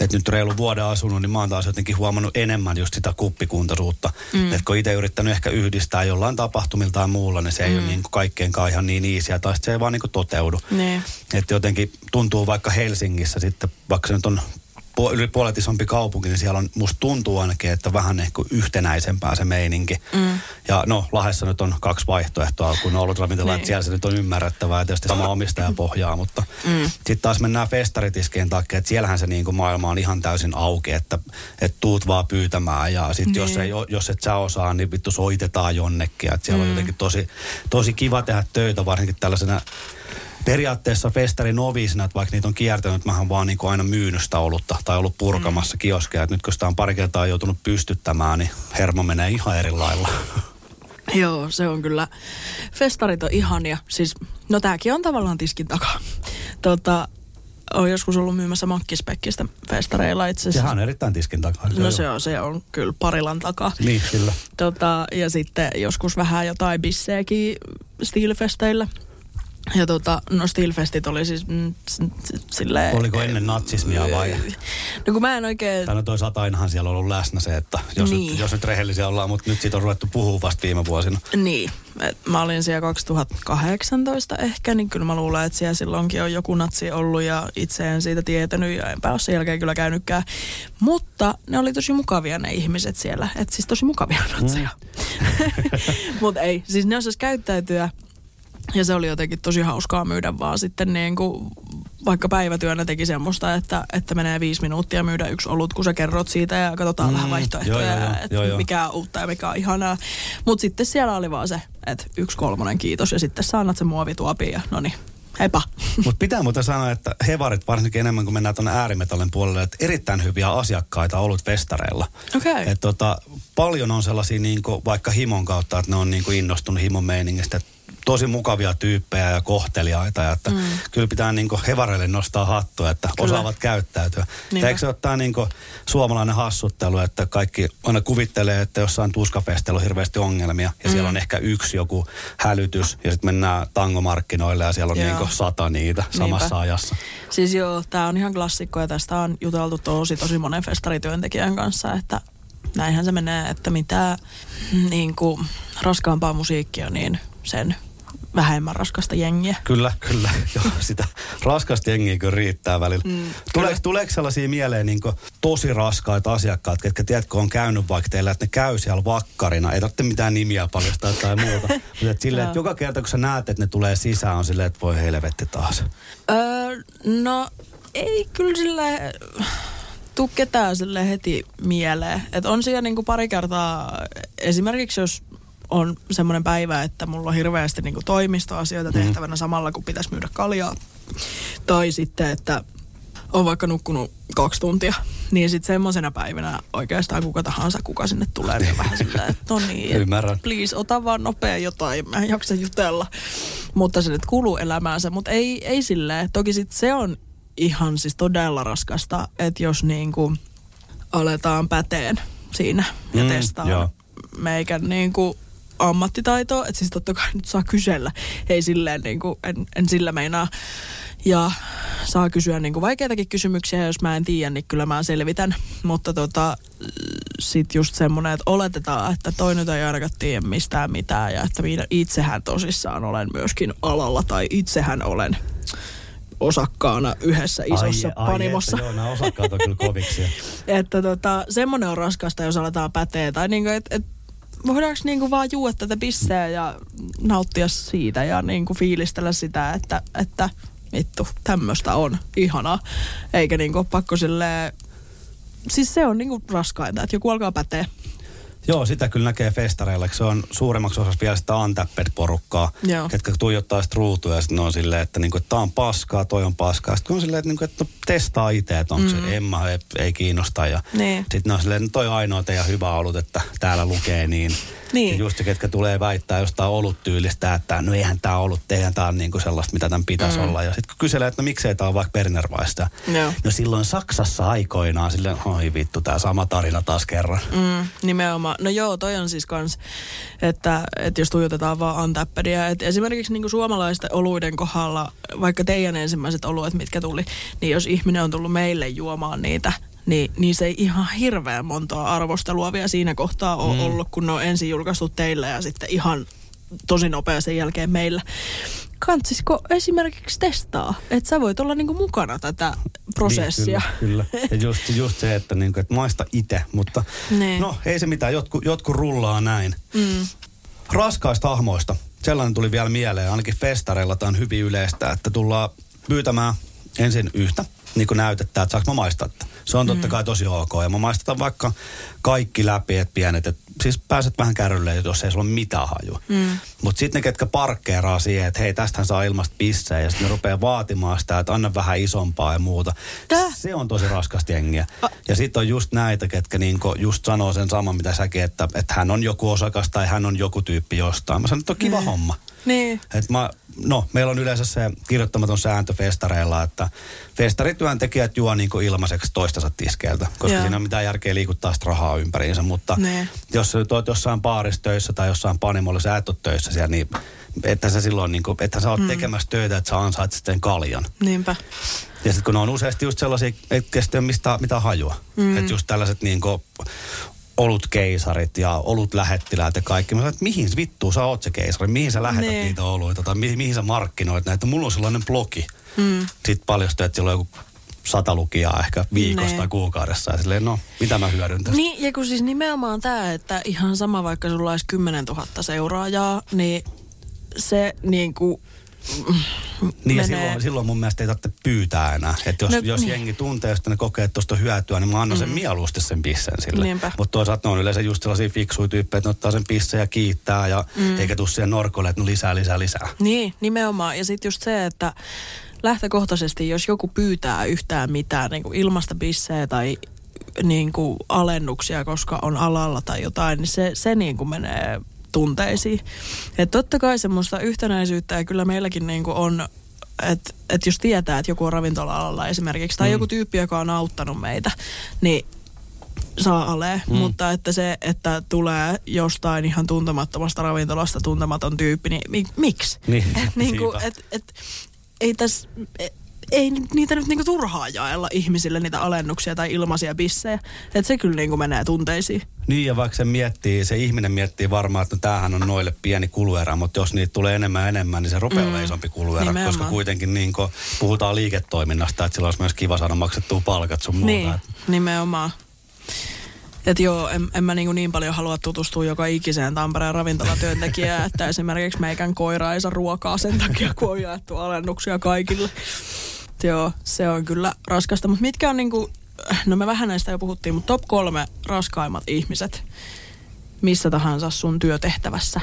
että nyt reilu vuoden asunut, niin mä oon taas jotenkin huomannut enemmän just sitä kuppikuntoisuutta. Mm. Että kun itse yrittänyt ehkä yhdistää jollain tapahtumilla tai muulla, niin se ei mm. ole niin kuin kaikkeenkaan ihan niin iisiä, tai se ei vaan niin kuin toteudu. Että jotenkin tuntuu vaikka Helsingissä sitten, vaikka se nyt on yli puolet isompi kaupunki, niin siellä on, musta tuntuu ainakin, että vähän ehkä yhtenäisempää se meininki. Mm. Ja no, Lahdessa nyt on kaksi vaihtoehtoa, kun on ollut ravintola, niin. että siellä se nyt on ymmärrettävää ja tietysti sama omistaja pohjaa, mutta mm. sitten taas mennään festaritiskien takia, että siellähän se niin kuin maailma on ihan täysin auki, että, että tuut vaan pyytämään ja sitten niin. jos, ei, jos et sä osaa, niin vittu soitetaan jonnekin. Että siellä mm. on jotenkin tosi, tosi kiva tehdä töitä, varsinkin tällaisena periaatteessa festari noviisina, että vaikka niitä on kiertänyt, mä oon vaan niin kuin aina myynyt sitä olutta tai ollut purkamassa mm. kioskeja. Että nyt kun sitä on pari kertaa joutunut pystyttämään, niin hermo menee ihan eri lailla. Joo, se on kyllä. Festarit on ihania. Siis, no tääkin on tavallaan tiskin takaa. Tota, on joskus ollut myymässä mankkispekkistä festareilla itse asiassa. Sehän on erittäin tiskin takaa. Se no se on, se on kyllä parilan takaa. Niin, kyllä. Tota, ja sitten joskus vähän jotain bisseekin stilfesteillä. Ja tota, no Stilfestit oli siis mm, silleen... Oliko ennen natsismia vai? No kun mä en oikein... Tai no toisaalta ainahan siellä on ollut läsnä se, että jos, niin. nyt, jos nyt rehellisiä ollaan, mutta nyt siitä on ruvettu puhua vasta viime vuosina. Niin. Et mä olin siellä 2018 ehkä, niin kyllä mä luulen, että siellä silloinkin on joku natsi ollut ja itse en siitä tietänyt ja enpä ole sen jälkeen kyllä käynytkään. Mutta ne oli tosi mukavia ne ihmiset siellä, että siis tosi mukavia natseja. Mm. mutta ei, siis ne osas käyttäytyä ja se oli jotenkin tosi hauskaa myydä vaan sitten niin kuin, vaikka päivätyönä teki semmoista, että, että menee viisi minuuttia myydä yksi olut, kun sä kerrot siitä ja katsotaan mm, vähän vaihtoehtoja, joo, joo, että joo, mikä on uutta ja mikä on ihanaa. Mutta sitten siellä oli vaan se, että yksi kolmonen kiitos ja sitten sä annat sen muovituopi ja no niin, heippa. Mutta pitää muuten sanoa, että hevarit varsinkin enemmän kuin mennään tuonne äärimetallin puolelle, että erittäin hyviä asiakkaita ollut festareilla. Okay. Et tota, paljon on sellaisia niin kuin, vaikka himon kautta, että ne on niin kuin innostunut himon meiningistä, että tosi mukavia tyyppejä ja kohteliaita. Ja että mm. Kyllä pitää niin hevareille nostaa hattua, että kyllä. osaavat käyttäytyä. Niinpä. Eikö se ole tämä niin suomalainen hassuttelu, että kaikki aina kuvittelee, että jossain tuskafestilla on hirveästi ongelmia. Ja mm. siellä on ehkä yksi joku hälytys ja sitten mennään tangomarkkinoille ja siellä on niin sata niitä samassa Niinpä. ajassa. Siis joo, tämä on ihan klassikko ja tästä on juteltu tosi tosi monen festarityöntekijän kanssa, että näinhän se menee, että mitä niin kuin, raskaampaa musiikkia, niin sen vähemmän raskasta jengiä. Kyllä, kyllä. Joo, sitä raskasta jengiä kyllä riittää välillä. Mm, tuleeko, tuleeko sellaisia mieleen niin tosi raskaita asiakkaat, ketkä tiedätkö on käynyt vaikka teillä, että ne käy siellä vakkarina. Ei tarvitse mitään nimiä paljastaa tai muuta. Mutta et silleen, että joka kerta kun sä näet, että ne tulee sisään, on silleen, että voi helvetti taas. Öö, no ei kyllä sille tuu ketään sille heti mieleen. Et on siellä niinku pari kertaa, esimerkiksi jos on semmoinen päivä, että mulla on hirveästi niin toimistoasioita mm. tehtävänä samalla, kun pitäisi myydä kaljaa. Tai sitten, että on vaikka nukkunut kaksi tuntia, niin sitten semmoisena päivänä oikeastaan kuka tahansa, kuka sinne tulee, niin vähän silleen, että no niin, Ymmärrän. please, ota vaan nopea jotain, mä en jaksa jutella. Mutta se nyt kuuluu elämäänsä, mutta ei, ei silleen. Toki sitten se on ihan siis todella raskasta, että jos niin kuin aletaan päteen siinä ja mm, testaa meikän niin kuin ammattitaitoa, että siis totta kai nyt saa kysellä. Ei silleen niin kuin, en, en sillä meinaa. Ja saa kysyä niin kuin vaikeitakin kysymyksiä, jos mä en tiedä, niin kyllä mä selvitän. Mutta tota, sit just semmoinen, että oletetaan, että toinen ei ainakaan tiedä mistään mitään ja että minä itsehän tosissaan olen myöskin alalla tai itsehän olen osakkaana yhdessä isossa ai, panimossa. Ai, että, joo, nämä osakkaat on kyllä koviksi. että tota, semmoinen on raskasta, jos aletaan päteä. Tai niin kuin, että et voidaanko niinku vaan juoda tätä pisseä ja nauttia siitä ja niinku fiilistellä sitä, että, että vittu, tämmöistä on ihanaa. Eikä niinku pakko silleen, siis se on niinku raskainta, että joku alkaa päteä. Joo, sitä kyllä näkee festareilla. Se on suuremmaksi osassa vielä sitä untapped-porukkaa, Joo. ketkä tuijottaa sitä ruutua ja sitten ne on silleen, että niinku, tämä on paskaa, toi on paskaa. Sitten on silleen, että, niinku, että no, testaa itse, että onko mm. se Emma, ei, ei kiinnosta. Ja niin. sitten ne on silleen, että no, toi ainoa teidän hyvä ollut, että täällä lukee niin. Niin. Ja just se, ketkä tulee väittää jostain ollut tyylistä, että no eihän tämä ollut, eihän tämä ole niinku sellaista, mitä tämän pitäisi mm. olla. Ja sitten kun kyselee, että no miksei tämä ole vaikka Bernervaista. No. no silloin Saksassa aikoinaan silleen, oi vittu, tämä sama tarina taas kerran. Mm, nimenomaan. No joo, toi on siis kans, että, että jos tuijotetaan vaan Antappedia, että esimerkiksi niinku suomalaisten oluiden kohdalla, vaikka teidän ensimmäiset oluet, mitkä tuli, niin jos ihminen on tullut meille juomaan niitä, niin, niin se ei ihan hirveän montaa arvostelua vielä siinä kohtaa ole mm. ollut, kun ne on ensin julkaistu teille ja sitten ihan tosi nopea sen jälkeen meillä. Kantsisko esimerkiksi testaa, että sä voit olla niinku mukana tätä prosessia? Niin, kyllä, kyllä. Ja just, just se, että, niinku, että maista itse, mutta niin. no ei se mitään, jotkut jotku rullaa näin. Mm. Raskaista hahmoista, sellainen tuli vielä mieleen, ainakin festareilla tämä on hyvin yleistä, että tullaan pyytämään ensin yhtä, niin kuin näytetään, että saanko mä maistaa. Se on totta mm. kai tosi ok. Ja mä maistetaan vaikka kaikki läpi, että pienet, että siis pääset vähän kärrylle, jos ei sulla ole mitään hajua. Mm. Mutta sitten ne, ketkä parkkeeraa siihen, että hei, tästähän saa ilmasta pissejä, ja sitten ne rupeaa vaatimaan sitä, että anna vähän isompaa ja muuta. Tää? Se on tosi raskasta jengiä. A- ja sitten on just näitä, ketkä niinku just sanoo sen saman, mitä säkin, että, että hän on joku osakas tai hän on joku tyyppi jostain. Mä sanon, että on kiva mm. homma. Niin. Et mä, no, meillä on yleensä se kirjoittamaton sääntö festareilla, että festarityöntekijät juo niin kuin ilmaiseksi toistensa tiskeiltä, koska Joo. siinä on mitään järkeä liikuttaa sitä rahaa ympäriinsä. Mutta ne. jos sä oot jossain baarissa töissä tai jossain panimolla, sä et ole töissä siellä, niin että sä silloin, niin kuin, että sä oot mm. tekemässä töitä, että sä ansaitset sen kaljan. Niinpä. Ja sitten kun ne on useasti just sellaisia, että kestä mistä, mitä hajua. Mm. Että just tällaiset niin kuin, olutkeisarit ja olutlähettiläät ja kaikki. Mä sanoin, että mihin vittu sä oot se keisari, mihin sä lähetät nee. niitä oluita tai mihin, mihin sä markkinoit näitä. Mulla on sellainen blogi. Mm. Sitten paljastui, että sillä on joku sata lukijaa ehkä viikosta tai kuukaudessa. Ja silleen, no, mitä mä hyödyn tästä? Niin, ja kun siis nimenomaan tämä, että ihan sama vaikka sulla olisi 10 000 seuraajaa, niin se niin kuin niin ja silloin, silloin mun mielestä ei tarvitse pyytää enää. Että jos, no, jos niin. jengi tuntee, että ne kokee, että tuosta hyötyä, niin mä annan sen mm. mieluusti sen pissen sille. Mutta toisaalta ne on yleensä just sellaisia fiksuja tyyppejä, että ne ottaa sen pissen ja kiittää ja mm. eikä tuu siihen norkolle, että no lisää, lisää, lisää. Niin, nimenomaan. Ja sitten just se, että lähtökohtaisesti, jos joku pyytää yhtään mitään, niin kuin ilmasta bissejä tai niin kuin alennuksia, koska on alalla tai jotain, niin se, se niin kuin menee tunteisiin. Että totta kai semmoista yhtenäisyyttä ja kyllä meilläkin niin kuin on että et jos tietää, että joku on ravintola-alalla esimerkiksi, tai mm. joku tyyppi, joka on auttanut meitä, niin saa ale, mm. mutta että se, että tulee jostain ihan tuntemattomasta ravintolasta tuntematon tyyppi, niin mi, miksi? Niin, et, niin kuin, et, et, ei tässä, ei niitä nyt niinku turhaa jaella ihmisille niitä alennuksia tai ilmaisia bissejä. Että se kyllä niinku menee tunteisiin. Niin ja vaikka se miettii, se ihminen miettii varmaan, että no tämähän on noille pieni kuluerä, mutta jos niitä tulee enemmän ja enemmän, niin se rupeaa mm. isompi kuluerä, Nimenomaan. koska kuitenkin niin puhutaan liiketoiminnasta, että sillä olisi myös kiva saada maksettua palkat sun muuta. Niin, nimenomaan. Että joo, en, en mä niin, niin paljon halua tutustua joka ikiseen Tampereen ravintolatyöntekijään, että esimerkiksi meikän koira ei saa ruokaa sen takia, kun on jaettu alennuksia kaikille. Joo, se on kyllä raskasta. Mutta mitkä on niinku, no me vähän näistä jo puhuttiin, mutta top kolme raskaimmat ihmiset missä tahansa sun työtehtävässä?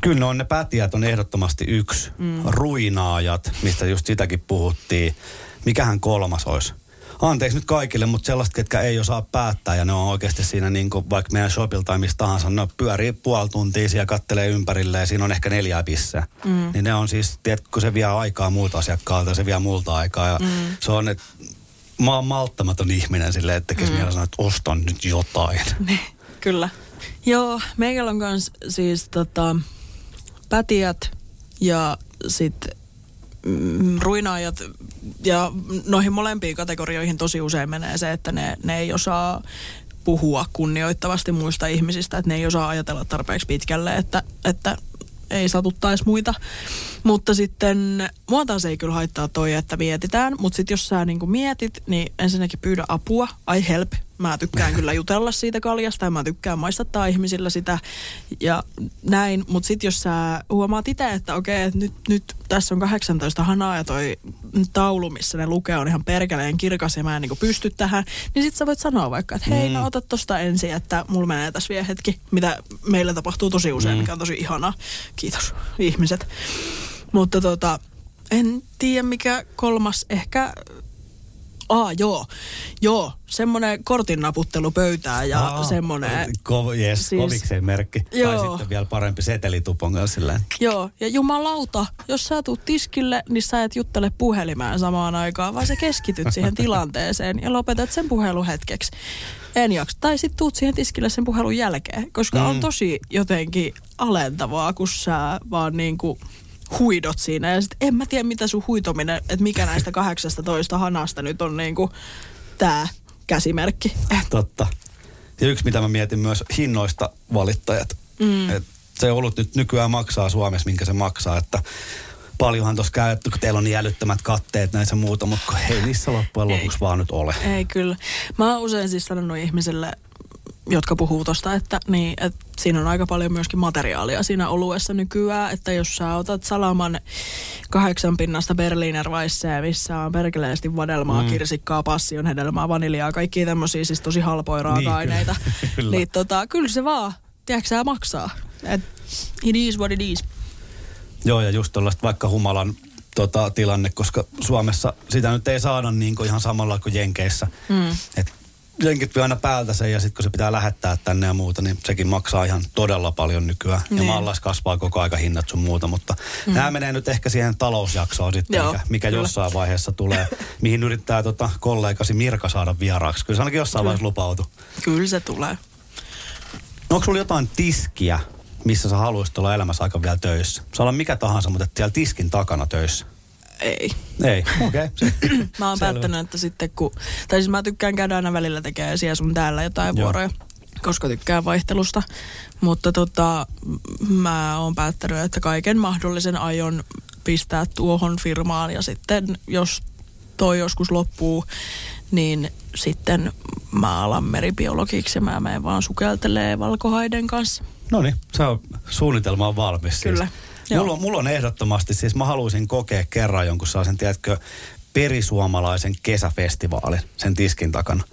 Kyllä ne on ne päätijät on ehdottomasti yksi. Mm. Ruinaajat, mistä just sitäkin puhuttiin. Mikähän kolmas olisi? Anteeksi nyt kaikille, mutta sellaista, ketkä ei osaa päättää ja ne on oikeasti siinä niin kuin vaikka meidän shopilta tai mistä tahansa, ne pyörii puoli tuntia siellä kattelee ympärille ja siinä on ehkä neljä pissää. Mm. Niin ne on siis, tiedätkö, kun se vie aikaa muilta asiakkaalta, se vie multa aikaa ja mm. se on, että mä oon malttamaton ihminen silleen, että tekisi mm. mielessä että ostan nyt jotain. Kyllä. Joo, meikällä on kans siis tota, pätijät ja sitten mm, ruinaajat ja noihin molempiin kategorioihin tosi usein menee se, että ne, ne ei osaa puhua kunnioittavasti muista ihmisistä, että ne ei osaa ajatella tarpeeksi pitkälle, että, että ei satuttaisi muita. Mutta sitten mua taas ei kyllä haittaa toi, että mietitään, mutta sitten jos sä niin mietit, niin ensinnäkin pyydä apua, I help, Mä tykkään kyllä jutella siitä kaljasta ja mä tykkään maistattaa ihmisillä sitä ja näin. Mutta sitten jos sä huomaat itse, että okei, että nyt, nyt tässä on 18 hanaa ja toi taulu, missä ne lukee on ihan perkeleen kirkas ja mä en niinku pysty tähän, niin sitten sä voit sanoa vaikka, että hei, mm. no ota tosta ensin, että mulla menee tässä vielä hetki, mitä meillä tapahtuu tosi usein, mm. mikä on tosi ihanaa. Kiitos ihmiset. Mutta tota, en tiedä mikä kolmas, ehkä Aa, joo. Joo, semmoinen kortin naputtelu pöytää ja Aa, semmoinen... Ko, yes, siis, kovikseen merkki. Joo. Tai sitten vielä parempi setelitupon kanssa. Joo, ja jumalauta, jos sä tuut tiskille, niin sä et juttele puhelimään samaan aikaan, vaan sä keskityt siihen tilanteeseen ja lopetat sen puhelun hetkeksi. En jaksa. Tai sitten tuut siihen tiskille sen puhelun jälkeen, koska mm. on tosi jotenkin alentavaa, kun sä vaan niin kuin huidot siinä. Ja sitten en mä tiedä, mitä sun huitominen, että mikä näistä 18 hanasta nyt on niinku tää käsimerkki. Totta. Ja yksi, mitä mä mietin myös hinnoista valittajat. Mm. Et se olut nyt nykyään maksaa Suomessa, minkä se maksaa, että paljonhan tuossa käytetty, kun teillä on niin älyttömät katteet näissä muuta, mutta ei niissä loppujen lopuksi vaan nyt ole. Ei kyllä. Mä oon usein siis sanonut ihmisille, jotka puhuu tosta, että, niin, että siinä on aika paljon myöskin materiaalia siinä oluessa nykyään, että jos sä otat salaman kahdeksan pinnasta Berliner Weisseä, missä on perkeleesti vadelmaa, mm. kirsikkaa, passion hedelmää, vaniljaa, kaikki tämmöisiä siis tosi halpoja niin, raaka-aineita, niin, kyllä. niin tota, kyllä se vaan, tiedätkö sä, maksaa. Et, it is what it is. Joo, ja just tällaista vaikka humalan tota, tilanne, koska Suomessa sitä nyt ei saada niin kuin ihan samalla kuin Jenkeissä. Mm. Et jenkit vie aina päältä sen ja sitten kun se pitää lähettää tänne ja muuta, niin sekin maksaa ihan todella paljon nykyään. Niin. Ja maallas kasvaa koko aika hinnat sun muuta, mutta mm. nämä menee nyt ehkä siihen talousjaksoon sitten, Joo, mikä, mikä jossain vaiheessa tulee, mihin yrittää tota kollegasi Mirka saada vieraaksi. Kyllä se ainakin jossain Kyllä. vaiheessa lupautu. Kyllä se tulee. Onko sulla jotain tiskiä, missä sä haluaisit olla elämässä aika vielä töissä? Saa olla mikä tahansa, mutta siellä tiskin takana töissä. Ei. Ei, okei. Okay. mä oon päättänyt, että sitten kun... Tai siis mä tykkään käydä aina välillä tekemään siellä sun täällä jotain Joo. vuoroja, koska tykkään vaihtelusta. Mutta tota, mä oon päättänyt, että kaiken mahdollisen aion pistää tuohon firmaan ja sitten jos toi joskus loppuu, niin sitten mä alan meribiologiksi ja mä menen vaan sukeltelee valkohaiden kanssa. No niin, se on, suunnitelma on valmis. Kyllä. Siis. Mulla on, mulla on ehdottomasti, siis mä haluaisin kokea kerran jonkun sellaisen, tiedätkö, perisuomalaisen kesäfestivaalin sen tiskin takana.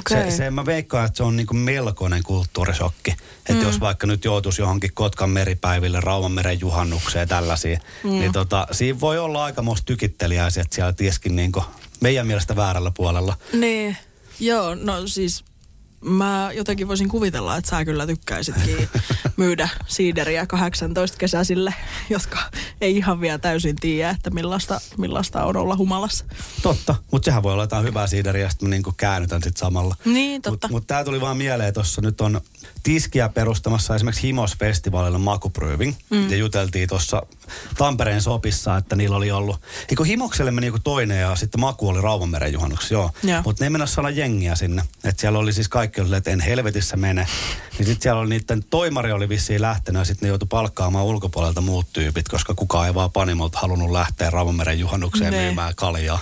Okay. Se, se, mä veikkaan, että se on niinku melkoinen kulttuurisokki. Että mm. jos vaikka nyt joutuisi johonkin Kotkan meripäiville, Raumanmeren juhannukseen tällaisia, mm. niin tota, siinä voi olla aika musta tykittelijäisiä, siellä tiskin niinku meidän mielestä väärällä puolella. Niin, joo, no siis mä jotenkin voisin kuvitella, että sä kyllä tykkäisitkin myydä siideriä 18 kesäisille, jotka ei ihan vielä täysin tiedä, että millaista, millaista on olla humalassa. Totta, mutta sehän voi olla jotain hyvää siideriä, sitten mä niin käännytän sitten samalla. Niin, totta. Mutta mut tää tuli vaan mieleen tuossa, nyt on tiskiä perustamassa esimerkiksi Himos-festivaalilla Makupröving. Mm. Ja juteltiin tuossa Tampereen sopissa, että niillä oli ollut, eikö Himokselle meni joku toinen ja sitten Maku oli Rauvanmeren juhannuksi, joo. joo. Mutta ne ei mennä saada jengiä sinne. Että siellä oli siis kaikki oli, että en helvetissä mene. Niin sitten siellä oli niiden toimari oli vissiin lähtenyt ja sitten ne joutui palkkaamaan ulkopuolelta muut tyypit, koska kukaan ei vaan panimolta halunnut lähteä Rauvanmeren juhannukseen ne. myymään kaljaa.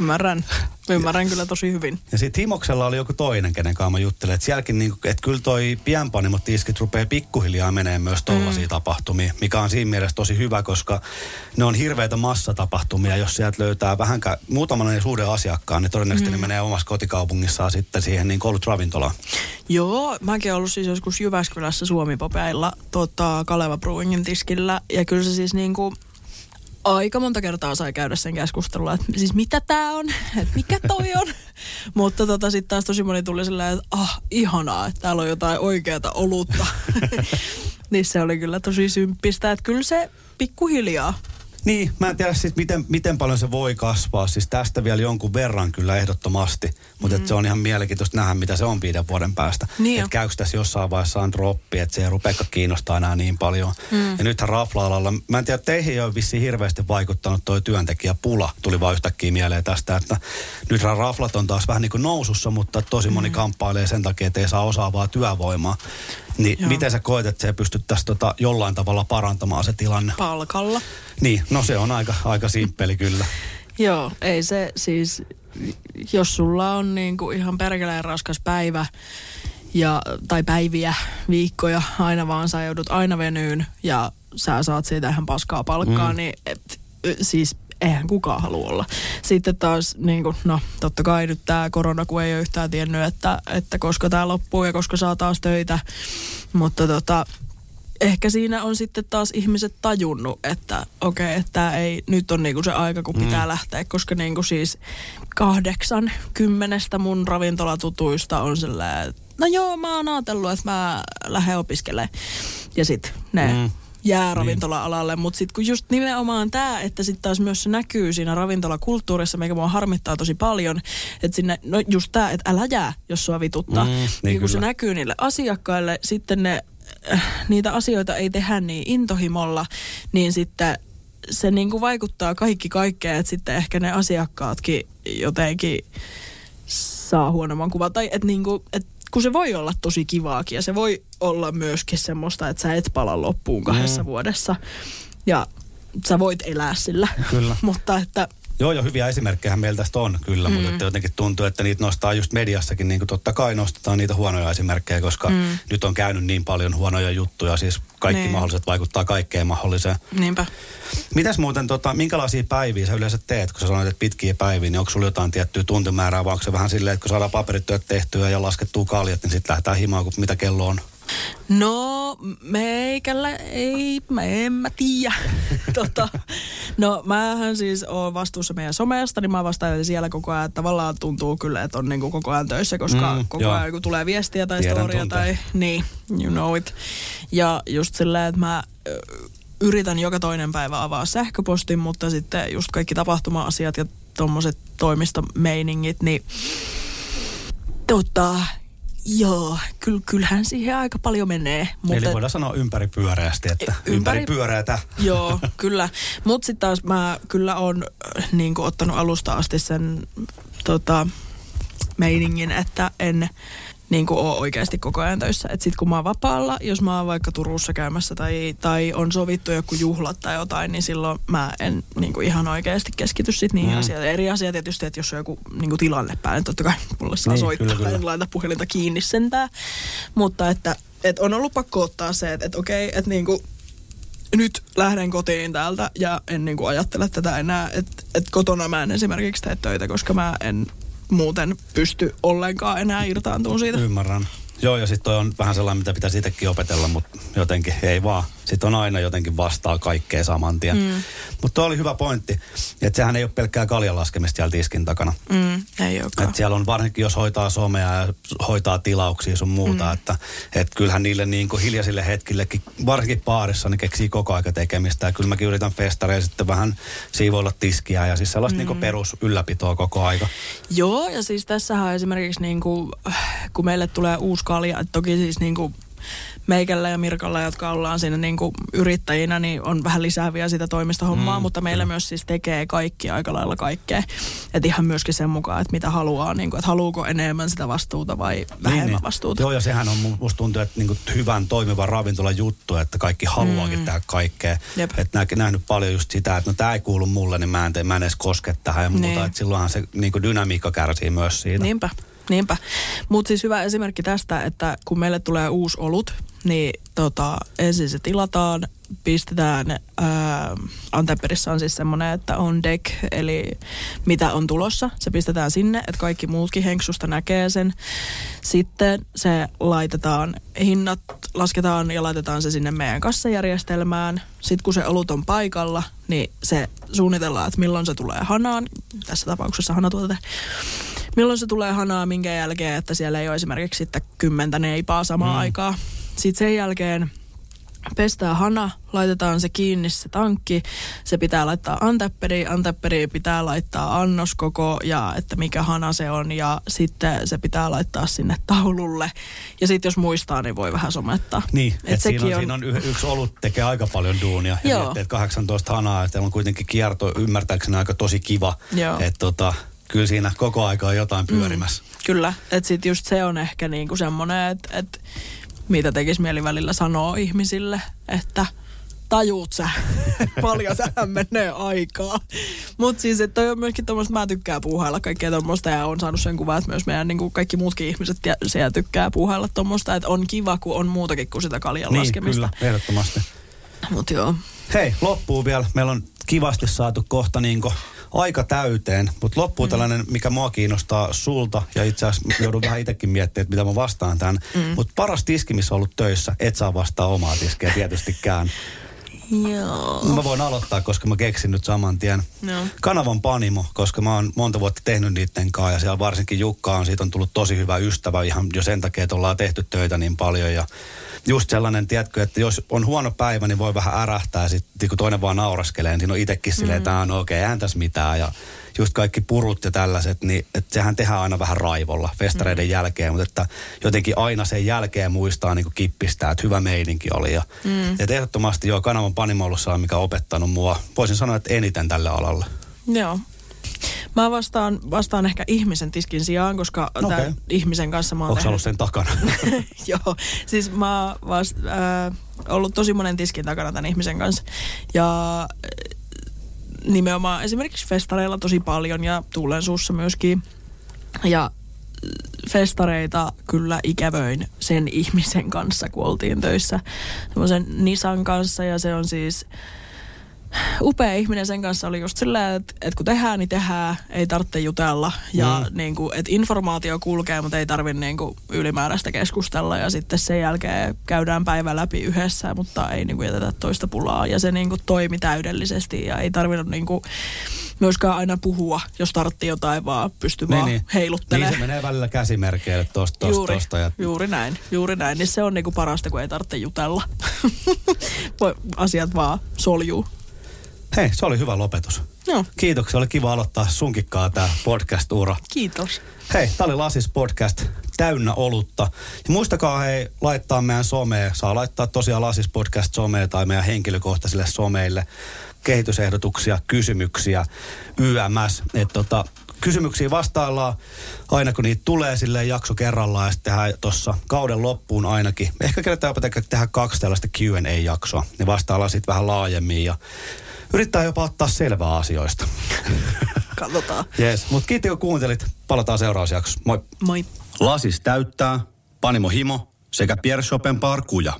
Ymmärrän. Ymmärrän kyllä tosi hyvin. Ja sitten Himoksella oli joku toinen, kenen kanssa mä juttelin. Että sielläkin, niin, että kyllä toi pienpanimot tiskit rupeaa pikkuhiljaa menee myös tollaisia mm. tapahtumia, mikä on siinä mielessä tosi hyvä, koska ne on hirveitä massatapahtumia. Jos sieltä löytää vähän muutaman suuren asiakkaan, niin todennäköisesti mm. ne menee omassa kotikaupungissaan sitten siihen niin ollut ravintolaan. Joo, mäkin ollut siis joskus Jyväskylässä Suomi-popeilla tota, Kaleva Brewingin tiskillä. Ja kyllä se siis niin kuin aika monta kertaa sai käydä sen keskustelua, että siis mitä tää on, että mikä toi on. Mutta tota, sitten taas tosi moni tuli silleen, että ah, ihanaa, että täällä on jotain oikeata olutta. niin se oli kyllä tosi symppistä, että kyllä se pikkuhiljaa niin, mä en tiedä siis miten, miten paljon se voi kasvaa. Siis tästä vielä jonkun verran kyllä ehdottomasti. Mutta mm. se on ihan mielenkiintoista nähdä, mitä se on viiden vuoden päästä. Niin että käykö tässä jossain vaiheessa on droppi, että se ei rupeakaan kiinnostaa enää niin paljon. Mm. Ja nythän rafla-alalla, mä en tiedä, teihin ei ole vissiin hirveästi vaikuttanut toi työntekijäpula. Tuli vaan yhtäkkiä mieleen tästä, että nyt raflat on taas vähän niin kuin nousussa, mutta tosi moni mm. kamppailee sen takia, että ei saa osaavaa työvoimaa. Niin Joo. miten sä koet, että se pystyttäisiin tota jollain tavalla parantamaan se tilanne? Palkalla. Niin, no se on aika, aika simppeli kyllä. Joo, ei se siis, jos sulla on niin kuin ihan perkeleen raskas päivä, ja, tai päiviä, viikkoja, aina vaan sä joudut aina venyyn ja sä saat siitä ihan paskaa palkkaa, mm. niin et, siis eihän kukaan halua olla. Sitten taas, niin kuin, no totta kai nyt tämä korona, kun ei ole yhtään tiennyt, että, että koska tämä loppuu ja koska saa taas töitä. Mutta tota, ehkä siinä on sitten taas ihmiset tajunnut, että okei, okay, että ei, nyt on niinku se aika, kun pitää mm. lähteä, koska niinku siis kahdeksan kymmenestä mun ravintolatutuista on sellainen, no joo, mä oon ajatellut, että mä lähden opiskelemaan. Ja sitten ne mm jää niin. ravintola-alalle, mutta sitten kun just nimenomaan tämä, että sitten taas myös se näkyy siinä ravintolakulttuurissa, mikä mua harmittaa tosi paljon, että sinne, no just tämä, että älä jää, jos sua vituttaa. Mm, niin, niin kun se näkyy niille asiakkaille, sitten ne, äh, niitä asioita ei tehdä niin intohimolla, niin sitten se niin kuin vaikuttaa kaikki kaikkeen, että sitten ehkä ne asiakkaatkin jotenkin saa huonomman kuvan. Tai että niinku, et kun se voi olla tosi kivaakin ja se voi olla myöskin semmoista, että sä et pala loppuun kahdessa mm. vuodessa. Ja sä voit elää sillä. Kyllä. Mutta että Joo, jo hyviä esimerkkejä meillä tästä on kyllä, mm. mutta että jotenkin tuntuu, että niitä nostaa just mediassakin, niin kuin totta kai nostetaan niitä huonoja esimerkkejä, koska mm. nyt on käynyt niin paljon huonoja juttuja, siis kaikki niin. mahdolliset vaikuttaa kaikkeen mahdolliseen. Niinpä. Mitäs muuten, tota, minkälaisia päiviä sä yleensä teet, kun sä sanoit, että pitkiä päiviä, niin onko sulla jotain tiettyä tuntimäärää, vai onko se vähän silleen, että kun saadaan paperityöt tehtyä ja laskettua kaljat, niin sitten lähdetään himaan, kun mitä kello on? No, meikällä ei, mä en mä tiedä. tota, no, mähän siis oon vastuussa meidän somesta, niin mä vastaan siellä koko ajan. Tavallaan tuntuu kyllä, että on niinku koko ajan töissä, koska mm, koko joo. ajan kun tulee viestiä tai Tiedän storia tai niin, you know it. Ja just silleen, että mä yritän joka toinen päivä avaa sähköpostin, mutta sitten just kaikki tapahtuma-asiat ja tuommoiset toimistomeiningit, niin tota, Joo, kyll, kyllähän siihen aika paljon menee. Mutta Eli voidaan sanoa ympäripyöreästi, että ympäri, ympäripyöreätä. Joo, kyllä. Mutta sitten taas mä kyllä on äh, niin ottanut alusta asti sen tota, meiningin, että en niin kuin ole oikeasti koko ajan töissä. Että sitten kun mä oon vapaalla, jos mä oon vaikka Turussa käymässä tai, tai on sovittu joku juhlat tai jotain, niin silloin mä en niin kuin ihan oikeasti keskity sitten niihin mm. asioihin. Eri asia tietysti, että jos on joku niin kuin tilanne päällä, niin totta kai mulle saa niin, soittaa. Kyllä, kyllä. En laita puhelinta kiinni sentään. Mutta että, että on ollut pakko ottaa se, että, että okei, että niin kuin nyt lähden kotiin täältä ja en niin kuin ajattele tätä enää, että, että kotona mä en esimerkiksi tee töitä, koska mä en muuten pysty ollenkaan enää irtaantumaan siitä. Ymmärrän. Joo, ja sitten on vähän sellainen, mitä pitäisi itsekin opetella, mutta jotenkin ei vaan. Sitten on aina jotenkin vastaa kaikkea saman tien. Mm. Mutta tuo oli hyvä pointti, että sehän ei ole pelkkää kaljan laskemista siellä tiskin takana. Mm, ei olekaan. Et siellä on varsinkin, jos hoitaa somea ja hoitaa tilauksia sun muuta, mm. että et kyllähän niille niin kuin hiljaisille hetkillekin, varsinkin paarissa, niin keksii koko aika tekemistä. Ja kyllä mäkin yritän festareja sitten vähän siivoilla tiskiä ja siis sellaista mm. niin perus ylläpitoa koko aika. Joo, ja siis tässähän esimerkiksi niin kuin, kun meille tulee uusi kalja, että toki siis niin kuin meikällä ja Mirkalla, jotka ollaan siinä niin kuin yrittäjinä, niin on vähän lisää vielä sitä toimistohommaa, mm, mutta meillä kyllä. myös siis tekee kaikki aika lailla kaikkea. Että ihan myöskin sen mukaan, että mitä haluaa, niin kuin, että haluuko enemmän sitä vastuuta vai niin, vähemmän niin, vastuuta. Joo, ja sehän on musta tuntuu, että niin kuin hyvän toimivan ravintolan juttu, että kaikki haluaakin mm. tehdä kaikkea. Että nä, nähnyt paljon just sitä, että no tämä ei kuulu mulle, niin mä en, tee, mä en edes koske tähän ja muuta. Niin. Että silloinhan se niin kuin dynamiikka kärsii myös siitä. Niinpä. Niinpä. Mutta siis hyvä esimerkki tästä, että kun meille tulee uusi olut, niin tota, ensin se tilataan, pistetään, ää, Anteperissä on siis semmoinen, että on deck, eli mitä on tulossa. Se pistetään sinne, että kaikki muutkin henksusta näkee sen. Sitten se laitetaan, hinnat lasketaan ja laitetaan se sinne meidän kassajärjestelmään. Sitten kun se olut on paikalla, niin se suunnitellaan, että milloin se tulee hanaan. Tässä tapauksessa hanatuote milloin se tulee hanaa, minkä jälkeen, että siellä ei ole esimerkiksi sitten kymmentä neipaa samaan mm. aikaan. Sitten sen jälkeen pestää hana, laitetaan se kiinni se tankki, se pitää laittaa antepperi, antepperi pitää laittaa annoskoko ja että mikä hana se on ja sitten se pitää laittaa sinne taululle. Ja sitten jos muistaa, niin voi vähän somettaa. Niin, että et siinä, on, on... siinä on y- yksi olut tekee aika paljon duunia. Ja miettii, että 18 hanaa, että on kuitenkin kierto ymmärtääkseni aika tosi kiva. Että tota, kyllä siinä koko aika on jotain pyörimässä. Mm, kyllä, että sitten just se on ehkä niinku semmoinen, että et, mitä tekisi mieli välillä sanoa ihmisille, että tajuut sä, paljon sähän menee aikaa. Mutta siis, että toi on myöskin tommoista, mä tykkään puuhailla kaikkea tommoista ja on saanut sen kuvan, että myös meidän niin kuin kaikki muutkin ihmiset siellä tykkää puuhailla tommoista, että on kiva, kun on muutakin kuin sitä kaljan niin, laskemista. kyllä, ehdottomasti. Mut joo. Hei, loppuu vielä. Meillä on kivasti saatu kohta niin aika täyteen, mutta loppuu mm. tällainen, mikä mua kiinnostaa sulta, ja itse asiassa joudun vähän itsekin miettimään, että mitä mä vastaan tämän. Mm. Mutta paras tiski, missä on ollut töissä, et saa vastaa omaa tiskeä tietystikään. Joo. Mä voin aloittaa, koska mä keksin nyt saman tien. No. Kanavan Panimo, koska mä oon monta vuotta tehnyt niiden kanssa ja siellä varsinkin Jukka on, siitä on tullut tosi hyvä ystävä ihan jo sen takia, että ollaan tehty töitä niin paljon ja just sellainen, tiedätkö, että jos on huono päivä, niin voi vähän ärähtää. Sitten kun toinen vaan nauraskelee, niin siinä on itsekin silleen, että mm. no okei, okay, eihän tässä mitään. Ja just kaikki purut ja tällaiset, niin että sehän tehdään aina vähän raivolla festareiden mm. jälkeen. Mutta että jotenkin aina sen jälkeen muistaa niin kuin kippistää, että hyvä meininki oli. Ja, mm. ja ehdottomasti joo, kanavan panimolussa on mikä on opettanut mua, voisin sanoa, että eniten tälle alalle. Joo. Mä vastaan, vastaan ehkä ihmisen tiskin sijaan, koska Okei. tämän ihmisen kanssa mä oon Onko tehnyt... sen takana? Joo, siis mä oon vast, äh, ollut tosi monen tiskin takana tämän ihmisen kanssa. Ja nimenomaan esimerkiksi festareilla tosi paljon ja Tuulen suussa myöskin. Ja äh, festareita kyllä ikävöin sen ihmisen kanssa, kun oltiin töissä semmoisen Nisan kanssa ja se on siis upea ihminen sen kanssa oli just silleen, että, että kun tehdään, niin tehdään, ei tarvitse jutella. Ja mm. niin kuin, että informaatio kulkee, mutta ei tarvitse niin kuin ylimääräistä keskustella. Ja sitten sen jälkeen käydään päivä läpi yhdessä, mutta ei niin kuin jätetä toista pulaa. Ja se niin kuin toimi täydellisesti ja ei tarvinnut niin kuin myöskään aina puhua, jos tartti jotain, vaan pysty vaan niin heiluttelemaan. se menee välillä käsimerkeille tosta, tosta, Juuri, tosta. Ja... juuri näin, juuri näin. Niin se on niinku parasta, kun ei tarvitse jutella. Asiat vaan soljuu. Hei, se oli hyvä lopetus. Joo, Kiitoksia, oli kiva aloittaa sunkikkaa tämä podcast-ura. kiitos. Hei, tää oli Lasis Podcast täynnä olutta. Ja muistakaa hei laittaa meidän someen. Saa laittaa tosiaan Lasis Podcast someen tai meidän henkilökohtaisille someille kehitysehdotuksia, kysymyksiä, YMS. Et tota, kysymyksiä vastaillaan aina kun niitä tulee silleen jakso kerrallaan ja sitten tehdään tuossa kauden loppuun ainakin. Ehkä kerätään jopa te- tehdä kaksi tällaista Q&A-jaksoa. Ne vastaillaan sitten vähän laajemmin ja yrittää jopa ottaa selvää asioista. Katsotaan. Jees, mutta kiitti kun kuuntelit. Palataan seuraavassa jaksossa. Moi. Moi. Lasis täyttää, Panimo Himo sekä Pierre Chopin Bar Kuja.